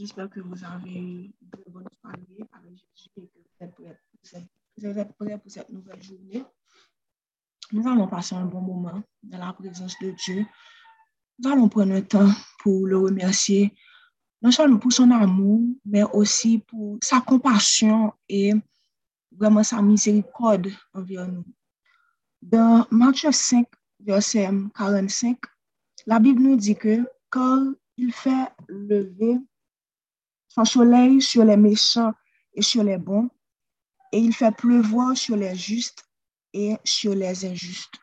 J'espère que vous avez eu de bonnes soirées avec Jésus et que vous êtes prêts vous êtes prêts pour cette nouvelle journée. Nous allons passer un bon moment dans la présence de Dieu. Nous allons prendre le temps pour le remercier, non seulement pour son amour, mais aussi pour sa compassion et vraiment sa miséricorde envers nous. Dans Matthieu 5, verset 45, la Bible nous dit que quand il fait lever son soleil sur les méchants et sur les bons, et il fait pleuvoir sur les justes et sur les injustes.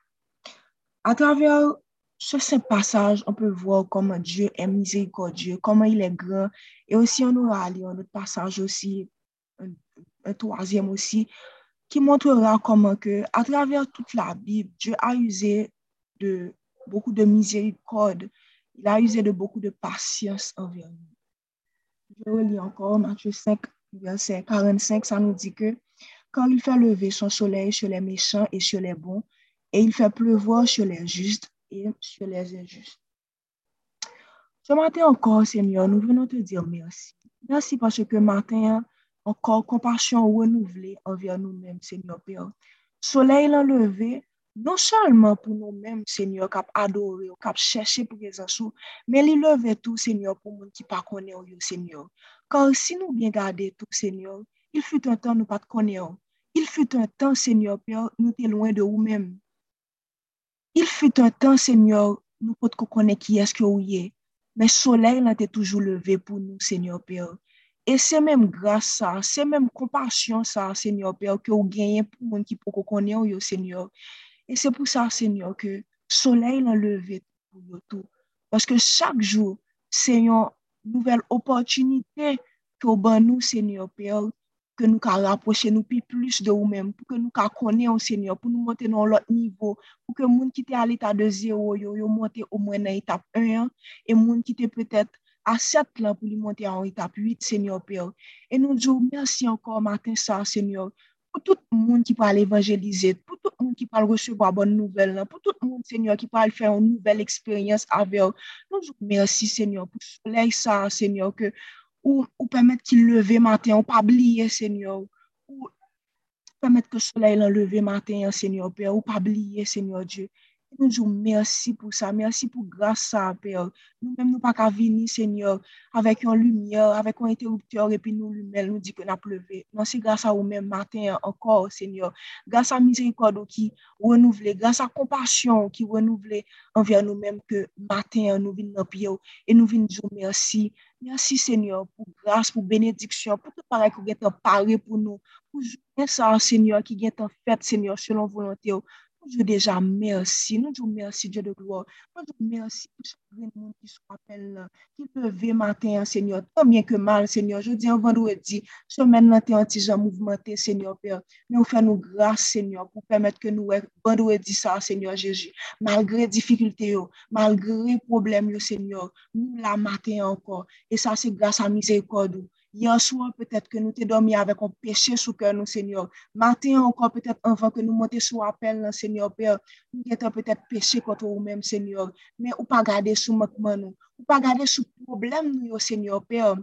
À travers ce passage, on peut voir comment Dieu est miséricordieux, comment il est grand. Et aussi, on aura à un autre passage aussi, un, troisième aussi, qui montrera comment que, à travers toute la Bible, Dieu a usé de beaucoup de miséricorde. Il a usé de beaucoup de patience envers nous. Je relis encore Matthieu 5, verset 45, ça nous dit que quand il fait lever son soleil sur les méchants et sur les bons, et il fait pleuvoir sur les justes et sur les injustes. Ce matin encore, Seigneur, nous venons te dire merci. Merci parce que matin, encore compassion renouvelée envers nous-mêmes, Seigneur Père. Soleil levé, non salman pou nou menm, senyor, kap adore, kap chèche pou rezansou, men li leve tou, senyor, pou moun ki pa kone ou yo, senyor. Kar si nou bien gade tou, senyor, il fut un tan nou pat kone ou. Il fut un tan, senyor, pyo, nou te loin de ou menm. Il fut un tan, senyor, nou pot ko kone ki eske ou ye, men soley lan te toujou leve pou nou, senyor, pyo. E se menm grase sa, se menm kompasyon sa, senyor, pyo, ki ou genyen pou moun ki pou ko kone ou yo, senyor. E se pou sa, Senyor, ke soley lan leve pou yotou. Paske chak jou, Senyor, nouvel opotunite ki ou ban nou, Senyor, pe ou, ke nou ka raposhe nou pi plus de ou men, pou ke nou ka kone ou oh Senyor, pou nou monte nou lot nivou, pou ke moun ki te al etat de 0, yo yo monte ou mwen nan etap 1, e moun ki te petet a 7 lan pou li monte an etap 8, Senyor, pe ou. E nou djou, mersi ankon matin sa, Senyor, pou tout moun ki pal evanjelize, pou tout moun ki pal resebo a bon nouvel nan, pou tout moun, Seigneur, ki pal fè yon nouvel eksperyans avèl. Nou jouk mersi, Seigneur, pou soley sa, Seigneur, ke ou, ou pèmèt ki leve maten, ou pa bliye, Seigneur, ou pèmèt ke soley lan leve maten, Seigneur, Père, ou pa bliye, Seigneur Dieu. nou djou mersi pou sa, mersi pou grasa, Père. Nou mèm nou pa ka vini, Seigneur, avèk yon lumiè, avèk yon interrupteur, epi nou lumèl, nou di kon ap leve. Non se grasa ou mèm matin ankor, Seigneur. Grasa mizerikodo ki renouvle, grasa kompasyon ki renouvle anvè nou mèm ke matin nou vin nan piyo, e nou vin djou mersi. Mersi, Seigneur, pou grasa, pou benediksyon, pou te parek ou gen te pare pou nou, pou jounen sa, Seigneur, ki gen te fèt, Seigneur, selon volante ou, Nous déjà merci. Nous disons merci, Dieu de gloire. Nous disons merci pour chaque monde qui se rappelle, qui lever matin, Seigneur. Tant bien que mal, Seigneur. Je dis un vendredi, semaine là, t'es mouvementé, Seigneur Père. Mais on fait nous grâce, Seigneur, pour permettre que nous, vendredi ça, Seigneur Jésus. Malgré difficultés, malgré problèmes, Seigneur, nous la matin encore. Et ça, c'est grâce à miséricorde. Yon soir, peut-être que nous t'es dormi avec un péché sous cœur, nous, Seigneur. Matin encore, peut-être avant que nous montions sous appel, non, Seigneur, Père, nous avons peut-être péché contre nous-mêmes, Seigneur. Mais ou pas garder sous manquement, nous. Ou pas garder sous problème, nous, Seigneur, Père.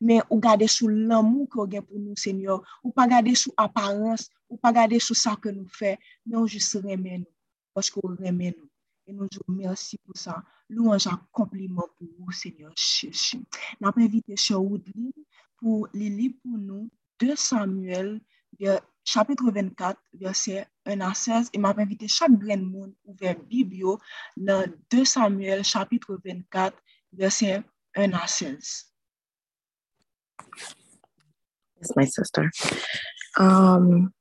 Men ou gade sou l'amou ki ou gen pou nou, Senyor. Ou pa gade sou aparense, ou pa gade sou sa ke nou fe. Non, Men ou jis remen nou, poske ou remen nou. Et nous disons merci pour ça. Louange à compliment pour vous, Seigneur Jésus. Nous avons invité sur Woodley pour lire pour nous 2 Samuel, chapitre 24, verset 1 à 16. Et m'a invité chaque grand monde ouvert Biblio dans 2 Samuel, chapitre 24, verset 1 à 16. Yes, my sister. Um,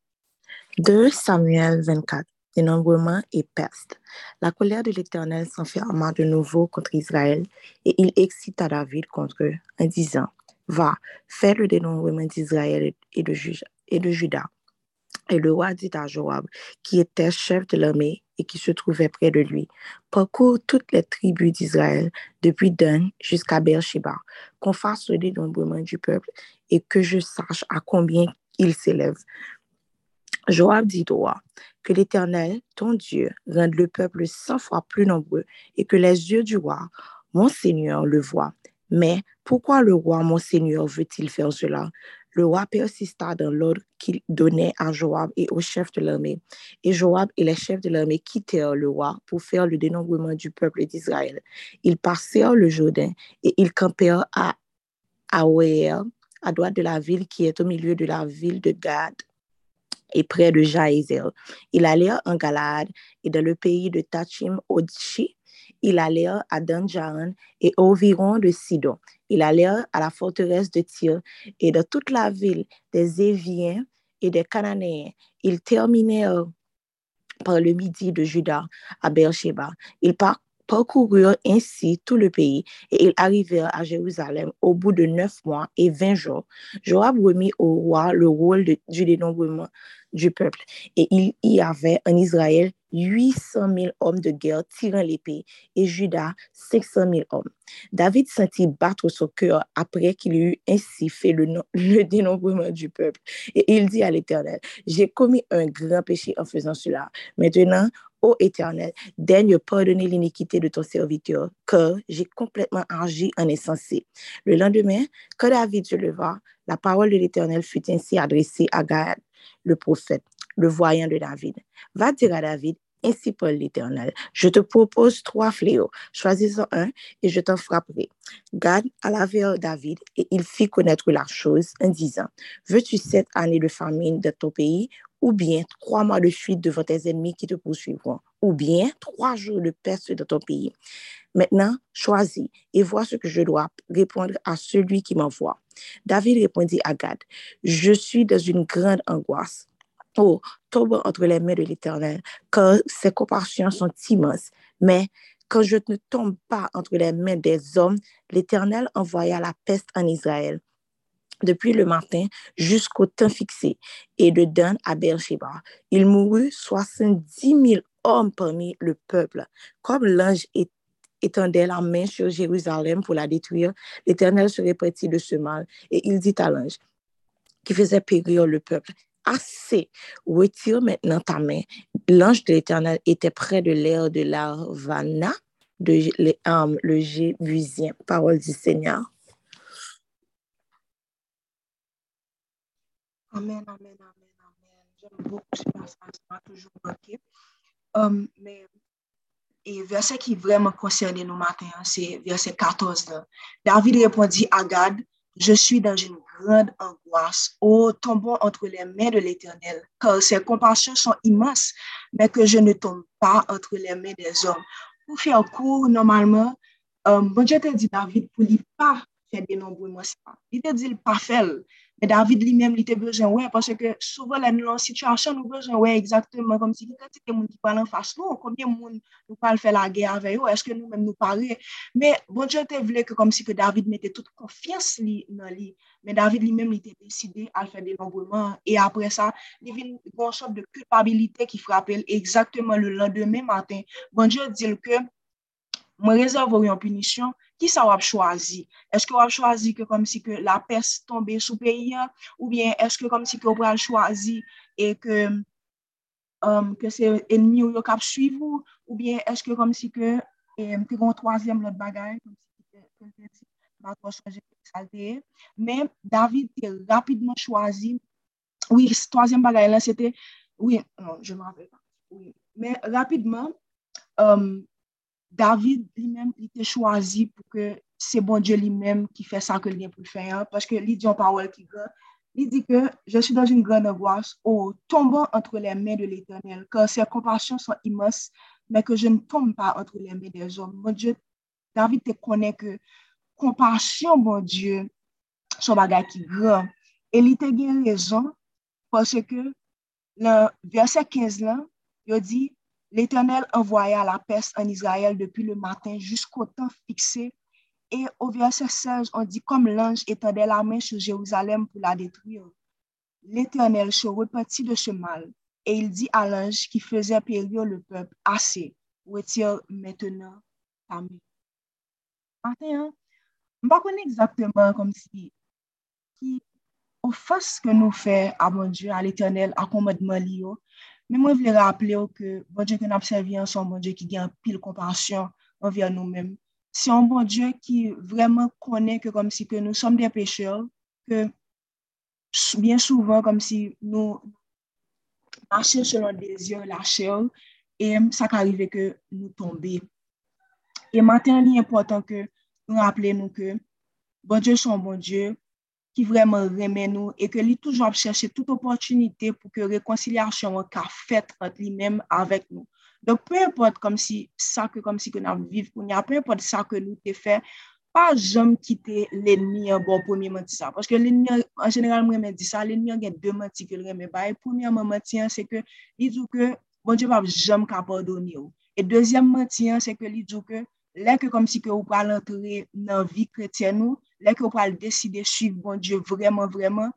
2 Samuel 24 dénombrement et peste. La colère de l'Éternel s'enferma de nouveau contre Israël et il excita David contre eux en disant, Va, fais le dénombrement d'Israël et de, et. Et le roi dit à Joab, qui était chef de l'armée et qui se trouvait près de lui, parcours toutes les tribus d'Israël, depuis Dan jusqu'à Beersheba, qu'on fasse le dénombrement du peuple et que je sache à combien il s'élève. Joab dit roi, que l'Éternel, ton Dieu, rende le peuple cent fois plus nombreux et que les yeux du roi, mon Seigneur, le voient Mais pourquoi le roi, mon Seigneur, veut-il faire cela? Le roi persista dans l'ordre qu'il donnait à Joab et aux chefs de l'armée. Et Joab et les chefs de l'armée quittèrent le roi pour faire le dénombrement du peuple d'Israël. Ils passèrent le Jourdain et ils campèrent à Aouéer, à droite de la ville qui est au milieu de la ville de Gad et près de Jaézel. Ils allèrent en Galade et dans le pays de Tachim Odshi. Ils allèrent à Danjaran et environ de Sidon. Ils allèrent à la forteresse de Tyr et de toute la ville des Éviens et des Cananéens. Ils terminèrent par le midi de Juda à Beersheba. Ils parcoururent ainsi tout le pays et ils arrivèrent à Jérusalem au bout de neuf mois et vingt jours. Joab remit au roi le rôle du dénombrement du peuple. Et il y avait en Israël 800 000 hommes de guerre tirant l'épée et Judas 500 000 hommes. David sentit battre son cœur après qu'il eut ainsi fait le, le dénombrement du peuple. Et il dit à l'Éternel, j'ai commis un grand péché en faisant cela. Maintenant, Ô Éternel, daigne pardonner l'iniquité de ton serviteur, car j'ai complètement agi en insensé. Le lendemain, quand David se leva, la parole de l'Éternel fut ainsi adressée à Gad, le prophète, le voyant de David. Va dire à David, ainsi parle l'Éternel, je te propose trois fléaux, choisis-en un et je t'en frapperai. Gad alla vers David et il fit connaître la chose en disant, veux-tu sept années de famine dans ton pays ou bien trois mois de fuite devant tes ennemis qui te poursuivront, ou bien trois jours de peste dans ton pays? Maintenant, choisis et vois ce que je dois répondre à celui qui m'envoie. David répondit à Gad, je suis dans une grande angoisse. Oh, tombe entre les mains de l'Éternel, car ses compassions sont immenses. Mais quand je ne tombe pas entre les mains des hommes, l'Éternel envoya la peste en Israël depuis le matin jusqu'au temps fixé, et de Dan à Beersheba. Il mourut 70 000 hommes parmi le peuple. Comme l'ange étendait la main sur Jérusalem pour la détruire, l'Éternel se répétit de ce mal, et il dit à l'ange qui faisait périr le peuple, assez, retire maintenant ta main. L'ange de l'Éternel était près de l'air de l'Arvana, de le Jébusien. Parole du Seigneur. Amen, amen, amen, amen. J'aime beaucoup toujours. Um, mais, E verset ki vreman konserne nou maten, se verset 14 nan. David repondi a Gad, je suis dans une grande angoisse. Oh, tombons entre les mains de l'éternel, car ses compassions sont immenses, mais que je ne tombe pas entre les mains des hommes. Pour faire court, normalement, euh, bon Dieu te dit David, pour lui pas faire dénombrer moi ça. Il te dit le pas faire. Men David li menm li te bejen wè, pwase ke souve la nou nan situasyon nou bejen wè exactement kom si ki kati te moun ki palan fas nou, komye moun nou pal fè la gè avè yo, eske nou menm nou pare. Men bon diyo te vle ke kom si ke David mette tout konfians li nan li, men David li menm li te deside al fè de l'emboulement, e apre sa, li vin bon sop de kulpabilite ki frapel exactement le lendemè matin. Bon diyo dil ke, mwen rezervor yon punisyon, ki sa wap chwazi? Eske wap chwazi ke kom si ke la pes tombe sou peyi an, ou bien eske kom si ke wap chwazi e ke, um, ke se enmi ou yo kap suiv ou, ou bien eske kom si ke um, te kon troasyem lot bagay, kom si ke batwa chanje salte. Men, David te rapidman chwazi, oui, troasyem bagay lan, se te, oui, non, je m'en rappelle pas, oui, men rapidman, um, David lui-même, il était choisi pour que c'est bon Dieu lui-même qui fait ça que vient pour faire. Parce que il dit en parole qui il dit que je suis dans une grande angoisse, au tombant entre les mains de l'Éternel, car ses compassions sont immenses, mais que je ne tombe pas entre les mains des hommes. Mon Dieu, David te connaît que compassion, mon Dieu, son bagage qui grand. Et il te bien raison, parce que le verset 15 là, il dit, L'Éternel envoya la peste en Israël depuis le matin jusqu'au temps fixé. Et au verset 16, on dit comme l'ange étendait la main sur Jérusalem pour la détruire. L'Éternel se repentit de ce mal et il dit à l'ange qui faisait périr le peuple, assez, retire maintenant ta main. Matin, je ne connais exactement comme si qui offense que nous fait à mon Dieu, à l'Éternel, à commandement lié. Men mwen vle rappele ou ke bon Dje ke nap servi an son bon Dje ki gen pil kompansyon anvyan nou men. c'est un bon Dieu qui vraiment connaît que comme si que nous sommes des pécheurs, que bien souvent comme si nous marchions selon des yeux, la chair, et ça arrive que nous tombions. Et maintenant, il est important que nous rappelions que bon Dieu, son bon ki vremen remen nou e ke li toujou ap chèche tout opotunite pou ke rekonsilyasyon an ka fèt ant li mèm avèk nou. Donk pè import kom si sa ke kom si kon ap viv pou ni ap, pè import sa ke nou te fè, pa jom kite l'enmi an bon pomi menti sa. Paske l'enmi an, an general mwen menti sa, l'enmi an gen dè menti ke l'reme baye. Pomi an mwen menti an se ke li djou ke bon djou pap jom ka pardoni ou. E dèzyem menti an se ke li djou ke lè ke kom si ke ou pral antre nan vi kretyen nou, lèk yo pral deside suiv bon Diyo vreman vreman,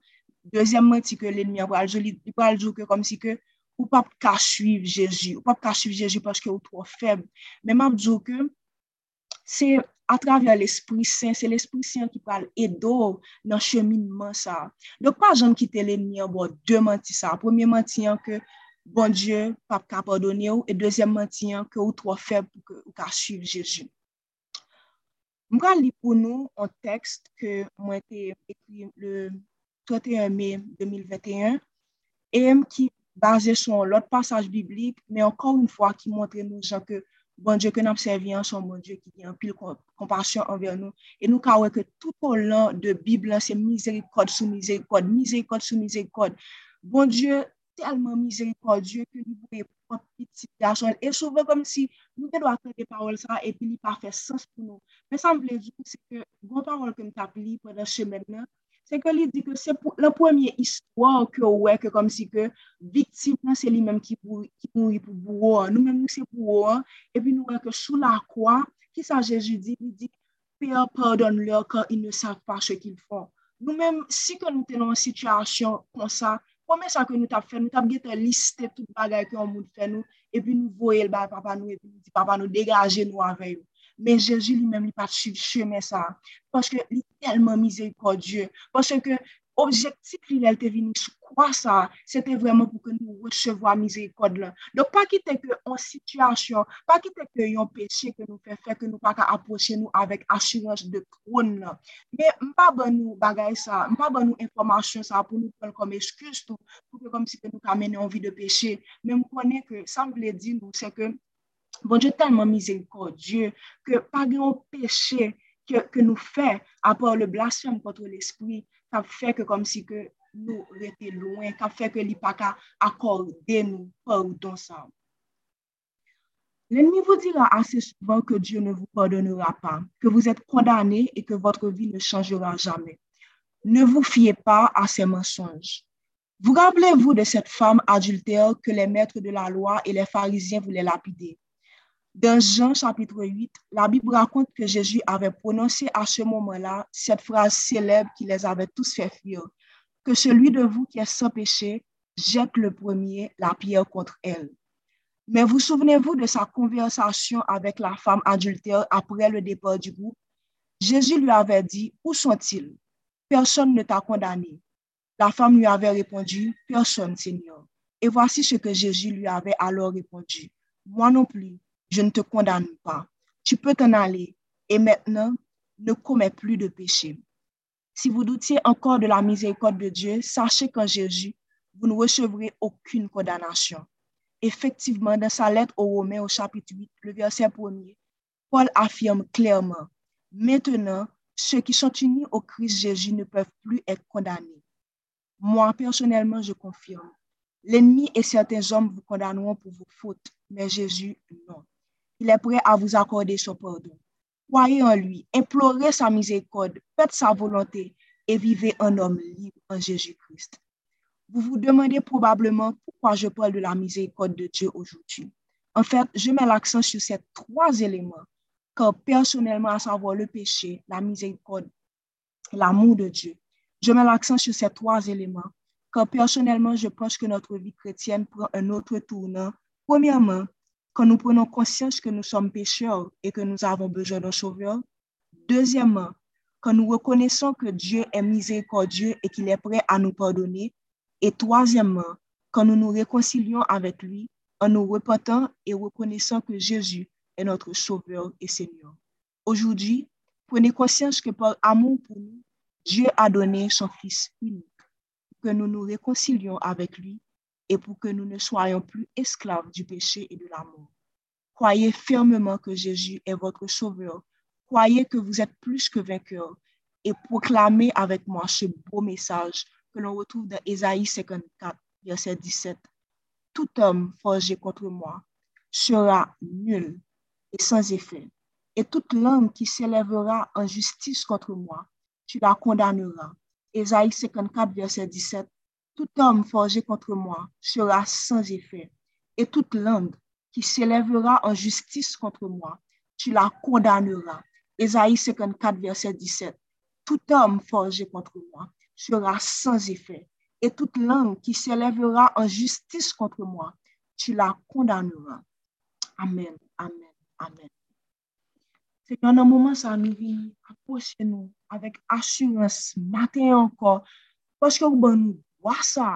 dezemman ti ke l'enmi pral joli, pral jou ke kom si ke ou pap ka suiv Jeji, ou pap ka suiv Jeji paske ou tro feb. Men map jou ke, se a travè l'Esprit Saint, se l'Esprit Saint ki pral edo nan cheminman sa. Dok pa jan kite l'enmi an bo, de manti sa. Premier manti an ke, bon Diyo pap ka padone ou, e dezemman ti an ke ou tro feb pou ka suiv Jeji. Mwa li pou nou an tekst ke mwen te ekri le 31 me 2021 e m ki baze son lot pasaj biblik, me ankon un fwa ki montre nou jan ke bon Diyo ke nan observyan son bon Diyo ki gen pil kompasyon anver nou. E nou ka weke tout pou lan de Biblan se mizerikod sou mizerikod, mizerikod sou mizerikod. Bon Diyo telman mizerikod, Diyo ke li pou e an piti gachon. E souve kom si nou te do akte de parol sa epi li pa fe sens pou nou. Men sa m vle di, se ke goun parol ke m tap li pou de chemen nan, se ke li di ke se pou la pwemye istwa ke ouwe ke kom si ke viktim nan se li menm ki pou yi pou bou an, nou menm nou se pou an, epi nou weke sou la kwa, ki sa Jeji di, li di, peur pardonne leur kan il ne sav pa che ki l fon. Nou menm si ke nou te nan sityasyon kon sa, kome sa ke nou tap fè, nou tap gete liste tout bagay ki yon moun fè nou, epi nou voye l ba papa nou, epi nou di papa nou degaje nou avè yo. Men Jeji li mèm li pat suiv cheme sa, paske li telman mizey kwa Diyo, paske objektif li lèl te vini sou quoi ça? C'était vraiment pour que nous recevions miséricorde là. Donc, pas quitter que en situation, pas quitter que un péché que nous fait que nous pas approcher nous avec assurance de trône là. Mais pas bon nous bagaille ça, pas bon nous information ça pour nous prendre comme excuse tout, pour que comme si que nous amener en vie de péché. Mais on connaît que ça veut dire nous, c'est que Bon Dieu tellement miséricordieux que pas grand péché que, que nous fait, à part le blasphème contre l'esprit, ça fait que comme si que nous étions loin, ça fait que l'IPACA pas accorder nous pardon ça. L'ennemi vous dira assez souvent que Dieu ne vous pardonnera pas, que vous êtes condamné et que votre vie ne changera jamais. Ne vous fiez pas à ces mensonges. Vous rappelez-vous de cette femme adultère que les maîtres de la loi et les pharisiens voulaient lapider. Dans Jean chapitre 8, la Bible raconte que Jésus avait prononcé à ce moment-là cette phrase célèbre qui les avait tous fait fuir, que celui de vous qui est sans péché jette le premier la pierre contre elle. Mais vous souvenez-vous de sa conversation avec la femme adultère après le départ du groupe? Jésus lui avait dit, où sont-ils? Personne ne t'a condamné. La femme lui avait répondu, personne, Seigneur. Et voici ce que Jésus lui avait alors répondu, moi non plus, je ne te condamne pas. Tu peux t'en aller et maintenant, ne commets plus de péché. Si vous doutiez encore de la miséricorde de Dieu, sachez qu'en Jésus, vous ne recevrez aucune condamnation. Effectivement, dans sa lettre aux Romains au chapitre 8, le verset 1er, Paul affirme clairement, maintenant, ceux qui sont unis au Christ Jésus ne peuvent plus être condamnés. Moi, personnellement, je confirme. L'ennemi et certains hommes vous condamneront pour vos fautes, mais Jésus, non il est prêt à vous accorder son pardon. Croyez en lui, implorez sa miséricorde, faites sa volonté et vivez un homme libre en Jésus-Christ. Vous vous demandez probablement pourquoi je parle de la miséricorde de Dieu aujourd'hui. En fait, je mets l'accent sur ces trois éléments, car personnellement, à savoir le péché, la miséricorde, l'amour de Dieu. Je mets l'accent sur ces trois éléments, car personnellement, je pense que notre vie chrétienne prend un autre tournant. Premièrement, quand nous prenons conscience que nous sommes pécheurs et que nous avons besoin d'un sauveur. Deuxièmement, quand nous reconnaissons que Dieu est miséricordieux et qu'il est prêt à nous pardonner. Et troisièmement, quand nous nous réconcilions avec lui en nous repentant et reconnaissant que Jésus est notre sauveur et Seigneur. Aujourd'hui, prenez conscience que par amour pour nous, Dieu a donné son Fils unique, que nous nous réconcilions avec lui et pour que nous ne soyons plus esclaves du péché et de la mort. Croyez fermement que Jésus est votre sauveur. Croyez que vous êtes plus que vainqueur et proclamez avec moi ce beau message que l'on retrouve dans Ésaïe 54, verset 17. Tout homme forgé contre moi sera nul et sans effet. Et toute langue qui s'élèvera en justice contre moi, tu la condamneras. Ésaïe 54, verset 17. Tout homme forgé contre moi sera sans effet. Et toute langue qui s'élèvera en justice contre moi, tu la condamneras. Ésaïe 54, verset 17. Tout homme forgé contre moi sera sans effet. Et toute langue qui s'élèvera en justice contre moi, tu la condamneras. Amen, amen, amen. Qu'en un moment, ça nous vient approcher nous avec assurance, matin encore, parce que vous nous wwa sa,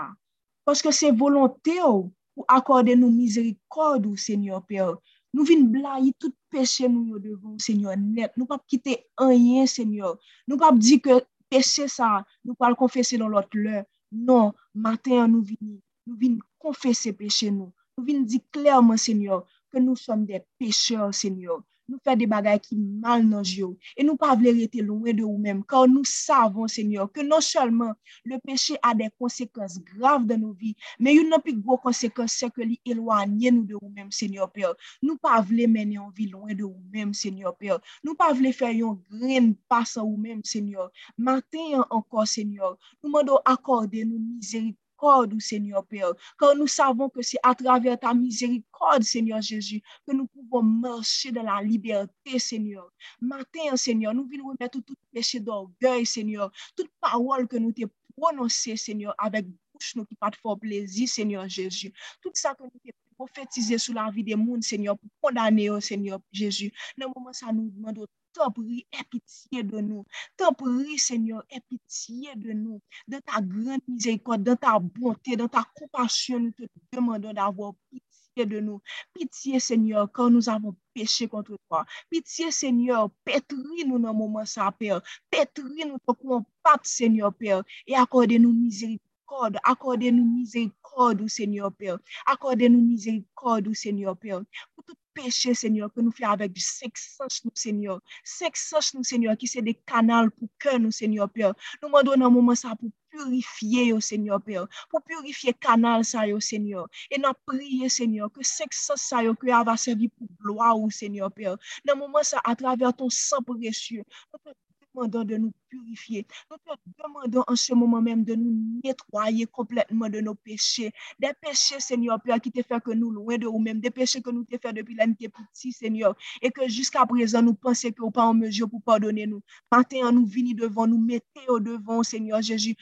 paske se volonte ou pou akorde nou mizerikod ou senyor pe ou. Nou vin bla yi tout peche nou yo devon senyor net, nou pap kite anyen senyor, nou pap di ke peche sa, nou pal konfese nan lot lè, non, matin nou vin, nou vin konfese peche nou, nou vin di klerman senyor, ke nou som de pecheur senyor, nou fè de bagay ki mal nan jyo, e nou pa vle rete louen de ou mèm, kan nou savon, Seigneur, ke non chalman le peche a de konsekans grav dan nou vi, men yon nan pi gwo konsekans se ke li elwanye nou de ou mèm, Seigneur Père. Nou pa vle mène yon vi louen de ou mèm, Seigneur Père. Nou pa vle fè yon gren pasan ou mèm, Seigneur. Maten yon ankor, Seigneur, nou mando akorde nou mizerik miséricorde, Seigneur Père, car nous savons que c'est à travers ta miséricorde, Seigneur Jésus, que nous pouvons marcher dans la liberté, Seigneur. Matin, Seigneur, nous voulons remettre tout péché d'orgueil, Seigneur, toute parole que nous t'ai prononcée, Seigneur, avec bouche nous qui pas de fort plaisir, Seigneur Jésus. Tout ça que nous t'ai prophétisé sur la vie des mondes, Seigneur, pour condamner, oh, Seigneur Jésus. Dans le moment, ça nous demande T'en prie, aie pitié de nous. T'en prie, Seigneur, aie pitié de nous. Dans ta grande miséricorde, dans ta bonté, dans ta compassion, nous te demandons d'avoir pitié de nous. Pitié, Seigneur, quand nous avons péché contre toi. Pitié, Seigneur, pétris-nous dans le moment ça, Père. Pétris-nous ton pape, Seigneur, Père. Et accordez-nous miséricorde. Accordez-nous miséricorde, Seigneur Père. Accordez-nous miséricorde, Seigneur Père. Pour toute péché, Seigneur, que nous fassions avec du sexage, nous, Seigneur. Sexage, nous, Seigneur, qui c'est des canaux pour que nous, Seigneur, Père. Nous demandons un moment ça pour purifier, au Seigneur, Père. Pour purifier canal, ça, au Seigneur. Et nous prions, Seigneur, que sexage, ça, oh, que va servir pour gloire, au Seigneur, Père. Dans moment ça, à travers ton sang précieux, nous te demandons de nous purifier. Nous te demandons en ce moment même de nous nettoyer complètement de nos péchés. Des péchés, Seigneur, Père, qui te fait que nous loin de nous-mêmes. Des péchés que nous te fait depuis l'année petit, Seigneur. Et que jusqu'à présent, nous pensons que nous pas en mesure pour pardonner nous. Maintenant, nous venons devant, nous mettons au devant, Seigneur Jésus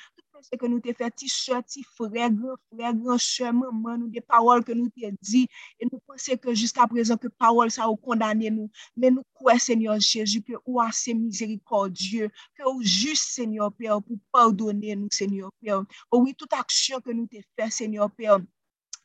se ke nou te fe ti chè, ti fregran, fregran chè maman nou de pawol ke nou te di, e nou pense ke jiska prezant ke pawol sa ou kondane nou, men nou kwe Senyor Jezu ke ou ase mizerikordye, ke ou jist Senyor Père pou pardonne nou Senyor Père, ou oui tout aksyon ke nou te fe Senyor Père,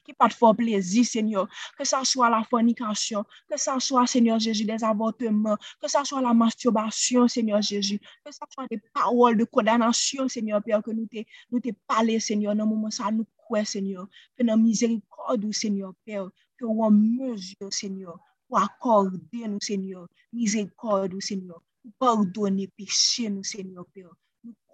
qui pas de fort plaisir, Seigneur. Que ça soit la fornication, que ça soit, Seigneur Jésus, des avortements, que ça soit la masturbation, Seigneur Jésus, que ça soit des paroles de condamnation, Seigneur Père, que nous te, nous te parlé, Seigneur, dans le moment ça nous croit, Seigneur. Que dans miséricorde, Seigneur Père, que nous en mesure, Seigneur, pour accorder, nous, Seigneur, miséricorde, Seigneur, pour pardonner péché, nous, Seigneur Père.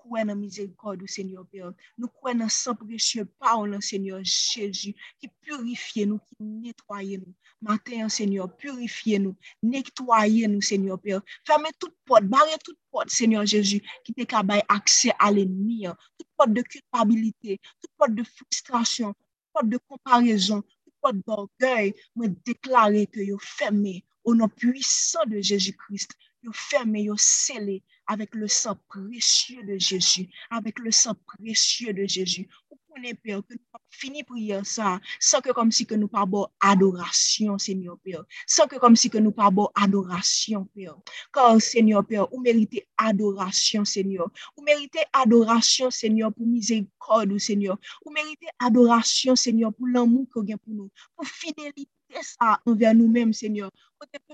kwen nan mizerikod ou senyor Père. Nou kwen nan san presye pa ou nan senyor Jésus ki purifiye nou, ki netwaye nou. Maten yon senyor, purifiye nou, netwaye nou senyor Père. Ferme tout pot, bare tout pot senyor Jésus ki te kabay akse alenmi. Tout pot de kulpabilite, tout pot de frustrasyon, tout pot de komparezon, tout pot d'orgueil. Mwen deklare ke yo ferme ou nan puisan de Jésus Christ. Yo ferme, yo sele. avec le sang précieux de Jésus, avec le sang précieux de Jésus. Vous prenez, Père, que nous fini prière ça, sans que comme si que nous pas bon adoration, Seigneur Père, sans que comme si que nous pas bon adoration, Père. Car, Seigneur Père, vous méritez adoration, Seigneur. Vous méritez adoration, Seigneur, pour miséricorde, Seigneur. Vous méritez adoration, Seigneur, pour l'amour que vous avez pour nous, pour fidélité ça envers nous-mêmes, Seigneur.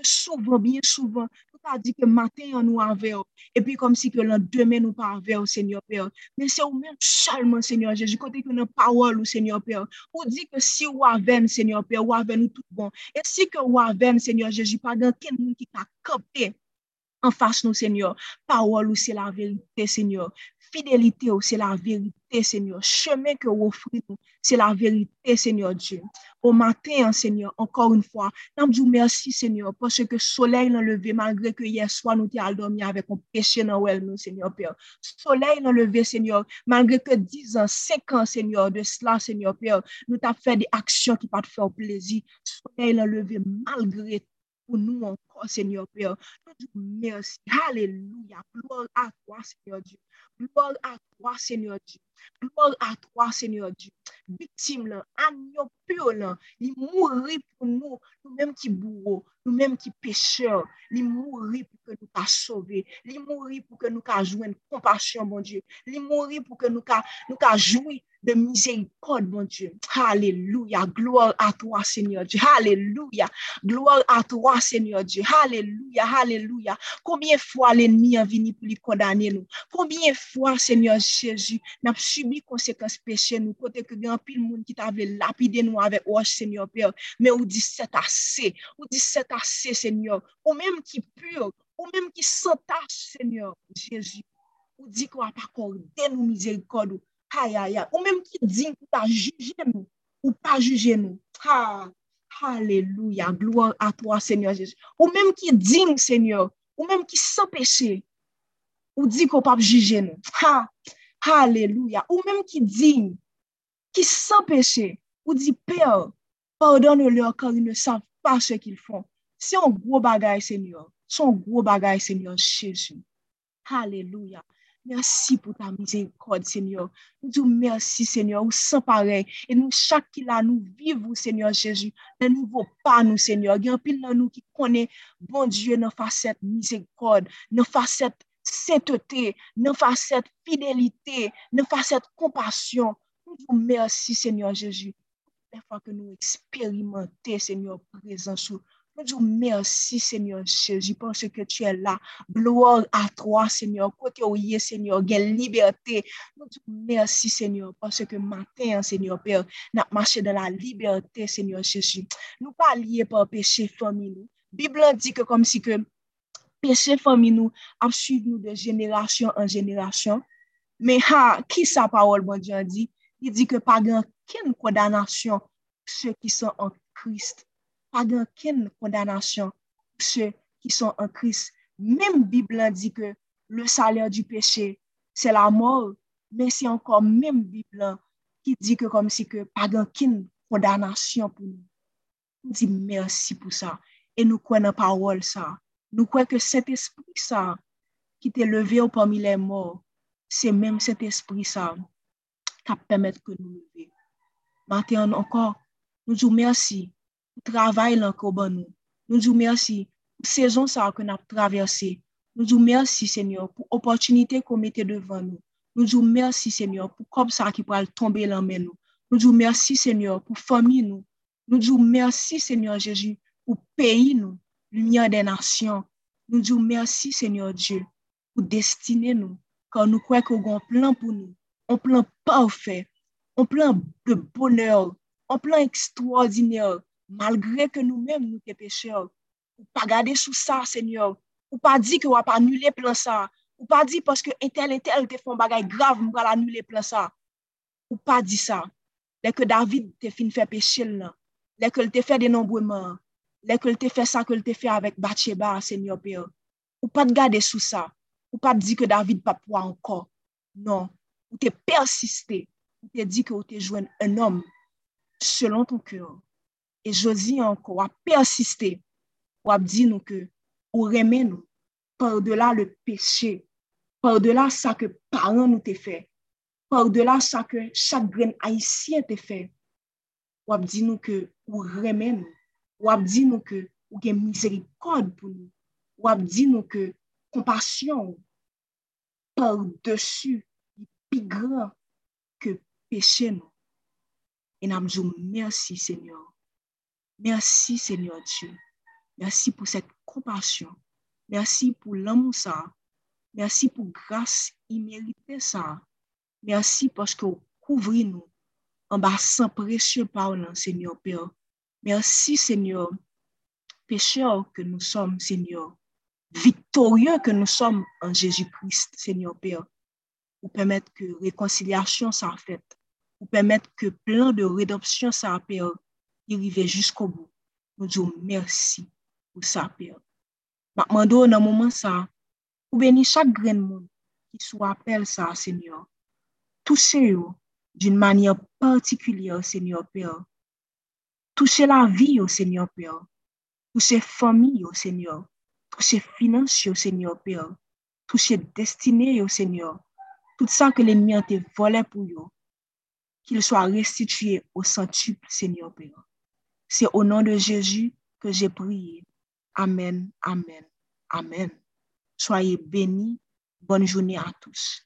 Souvent, bien souvent, pa di ke matin an nou anve ou, epi kom si ke lan demen nou pa anve ou, Seigneur Père. Men se ou men chalman, Seigneur Jésus, kote ke nan pawol ou, Seigneur Père. Ou di ke si ou avem, Seigneur Père, ou avem nou tout bon. E si ke ou avem, Seigneur Jésus, pa gen ken moun ki ta kopte, an fache nou, Seigneur. Pawol ou se la verite, Seigneur. fidélité, c'est la vérité, Seigneur. Chemin que vous offrez, c'est la vérité, Seigneur Dieu. Au matin, Seigneur, encore une fois, nous vous merci, Seigneur, parce que soleil l'a levé, malgré que hier soir, nous t'es dormi avec un péché dans nous, Seigneur Père. Soleil l'a levé, Seigneur, malgré que 10 ans, 5 ans, Seigneur, de cela, Seigneur Père, nous t'as fait des actions qui pas te faire plaisir. Soleil l'a levé, malgré pour nous encore. Seigneur Père. Nous merci. Alléluia. Gloire à toi, Seigneur Dieu. Gloire à toi, Seigneur Dieu. Gloire à toi, Seigneur Dieu. Victime, là, agneau pur, là, il mourit pour nous, nous-mêmes qui bourreaux, nous-mêmes qui pécheurs. Il mourit pour que nous pas sauver. Il mourit pour que nous pas jouer compassion, mon Dieu. Il mourit pour que nous nous jouir de miséricorde, mon Dieu. Alléluia. Gloire à toi, Seigneur Dieu. Alléluia. Gloire à toi, Seigneur Dieu. Dieu. Alléluia, alléluia. Combien de fois l'ennemi a venu pour lui condamner nous? Combien de fois, Seigneur Jésus, n'a subi conséquences péché nous? Côté que grand pile monde qui t'avait lapidé nous avec, oh Seigneur Père, mais ou dit c'est assez, ou dit c'est assez, Seigneur, ou même qui pur, ou même qui s'entache, Seigneur Jésus, ou dit qu'on n'a pas accordé nous miséricorde, aïe, aïe, aïe, ou même qui dit qu'on a jugé nous, ou pas jugé nous. Ah, alléluia. Gloire à toi, Seigneur Jésus. Ou même qui dit, Seigneur, ou même qui sans péché, ou dit qu'on pas juger nous. Alléluia. Ou même qui dit, qui sans péché, ou dit, Père, pardonne-leur car ils ne savent pas ce qu'ils font. C'est un gros bagage, Seigneur. C'est un gros bagage, Seigneur Jésus. Alléluia. Mersi pou ta mizerikod, Senyor. Nou diyo mersi, Senyor, ou san parey. E nou chak ki la nou viv ou, Senyor Jeju. Nan nou vo pa nou, Senyor. Gen pil nan nou ki kone, bon Diyo, nan faset mizerikod, nan faset setote, nan faset fidelite, nan faset kompasyon. Nou diyo mersi, Senyor Jeju. La fwa ke nou eksperimente, Senyor, prezensou. Nous disons merci, Seigneur Jésus, parce que tu es là. Gloire à toi, Seigneur. Côté où est Seigneur, quelle liberté. Nous disons merci, Seigneur, parce que matin, Seigneur Père, nous marché dans la liberté, Seigneur Jésus. Nous pas liés par péché, famille. Bible dit que comme si que péché, famille, nous, a suivi nous de génération en génération. Mais ha, qui sa parole, bon Dieu, dit? Il dit que pas grand condamnation ceux qui sont en Christ pas d'aucune condamnation pour ceux qui sont en Christ. Même Bible dit que le salaire du péché, c'est la mort, mais c'est encore même Bible qui dit que comme si que pas d'aucune condamnation pour nous. Nous dit merci pour ça. Et nous croyons la parole ça. Nous croyons que cet esprit ça, qui t'est levé parmi les morts, c'est même cet esprit ça qui permet que nous lever. Maintenant encore, nous disons merci travay lanko ban nou. Nou djou mersi, sezon sa akon ap traverse. Nou djou mersi, Senyor, pou opotunite kon mette devan nou. Nou djou mersi, Senyor, pou kop sa ki pral tombe lanmen nou. Nou djou mersi, Senyor, pou fami nou. Nou djou mersi, Senyor Jeji, pou peyi nou, lumiye de nasyon. Nou djou mersi, Senyor Dje, pou destine nou, kan nou kwek ou gon plan pou nou. On plan pa ou fe, on plan de bonheur, on plan ekstraordineur, malgre ke nou men nou te pecheur, ou pa gade sou sa, senyor, ou pa di ki wap anule plan sa, ou pa di paske entel entel te fon bagay grav mou pral anule plan sa, ou pa di sa, lè ke David te fin fè pechil nan, lè ke l te fè denombouman, lè ke l te fè sa ke l te fè avèk Batsheba, senyor peyo, ou pa te gade sou sa, ou pa te di ke David pa pou anko, non, ou te persistè, ou te di ke ou te jwen un om, selon ton kèr, Et Josie encore a persisté pour dire nous que ou nous par-delà le péché, par-delà ça que parents nous t'ont fait, par-delà ça que chaque grain haïtien t'a fait. Ou dit nous que ou remet nous, ou dit nous que ou gen miséricorde pour nous, ou dit nous que compassion par-dessus plus grand que péché nous. Et nous dit merci Seigneur Merci Seigneur Dieu. Merci pour cette compassion. Merci pour l'amour ça. Merci pour grâce imméritée ça. Merci parce que vous couvrez nous en bas sans précieux par Seigneur Père. Merci, Seigneur, pécheurs que nous sommes, Seigneur, victorieux que nous sommes en Jésus-Christ, Seigneur Père, pour permettre que réconciliation soit faite, pour permettre que plan de rédemption soit Père, arrive jusqu'au bout. Nous disons merci pour ça, Père. Maintenant, dans moment ça, bénir chaque grain de monde qui soit appel ça, Seigneur. Touchez-vous d'une manière particulière, Seigneur Père. Touchez la vie, Seigneur Père. Touchez famille, Seigneur. Touchez finances, au Seigneur Père. Touchez destinée, Seigneur. Tout ça que l'ennemi a volé pour vous, qu'il soit restitué au centuple, Seigneur Père. C'est au nom de Jésus que j'ai prié. Amen, amen, amen. Soyez bénis. Bonne journée à tous.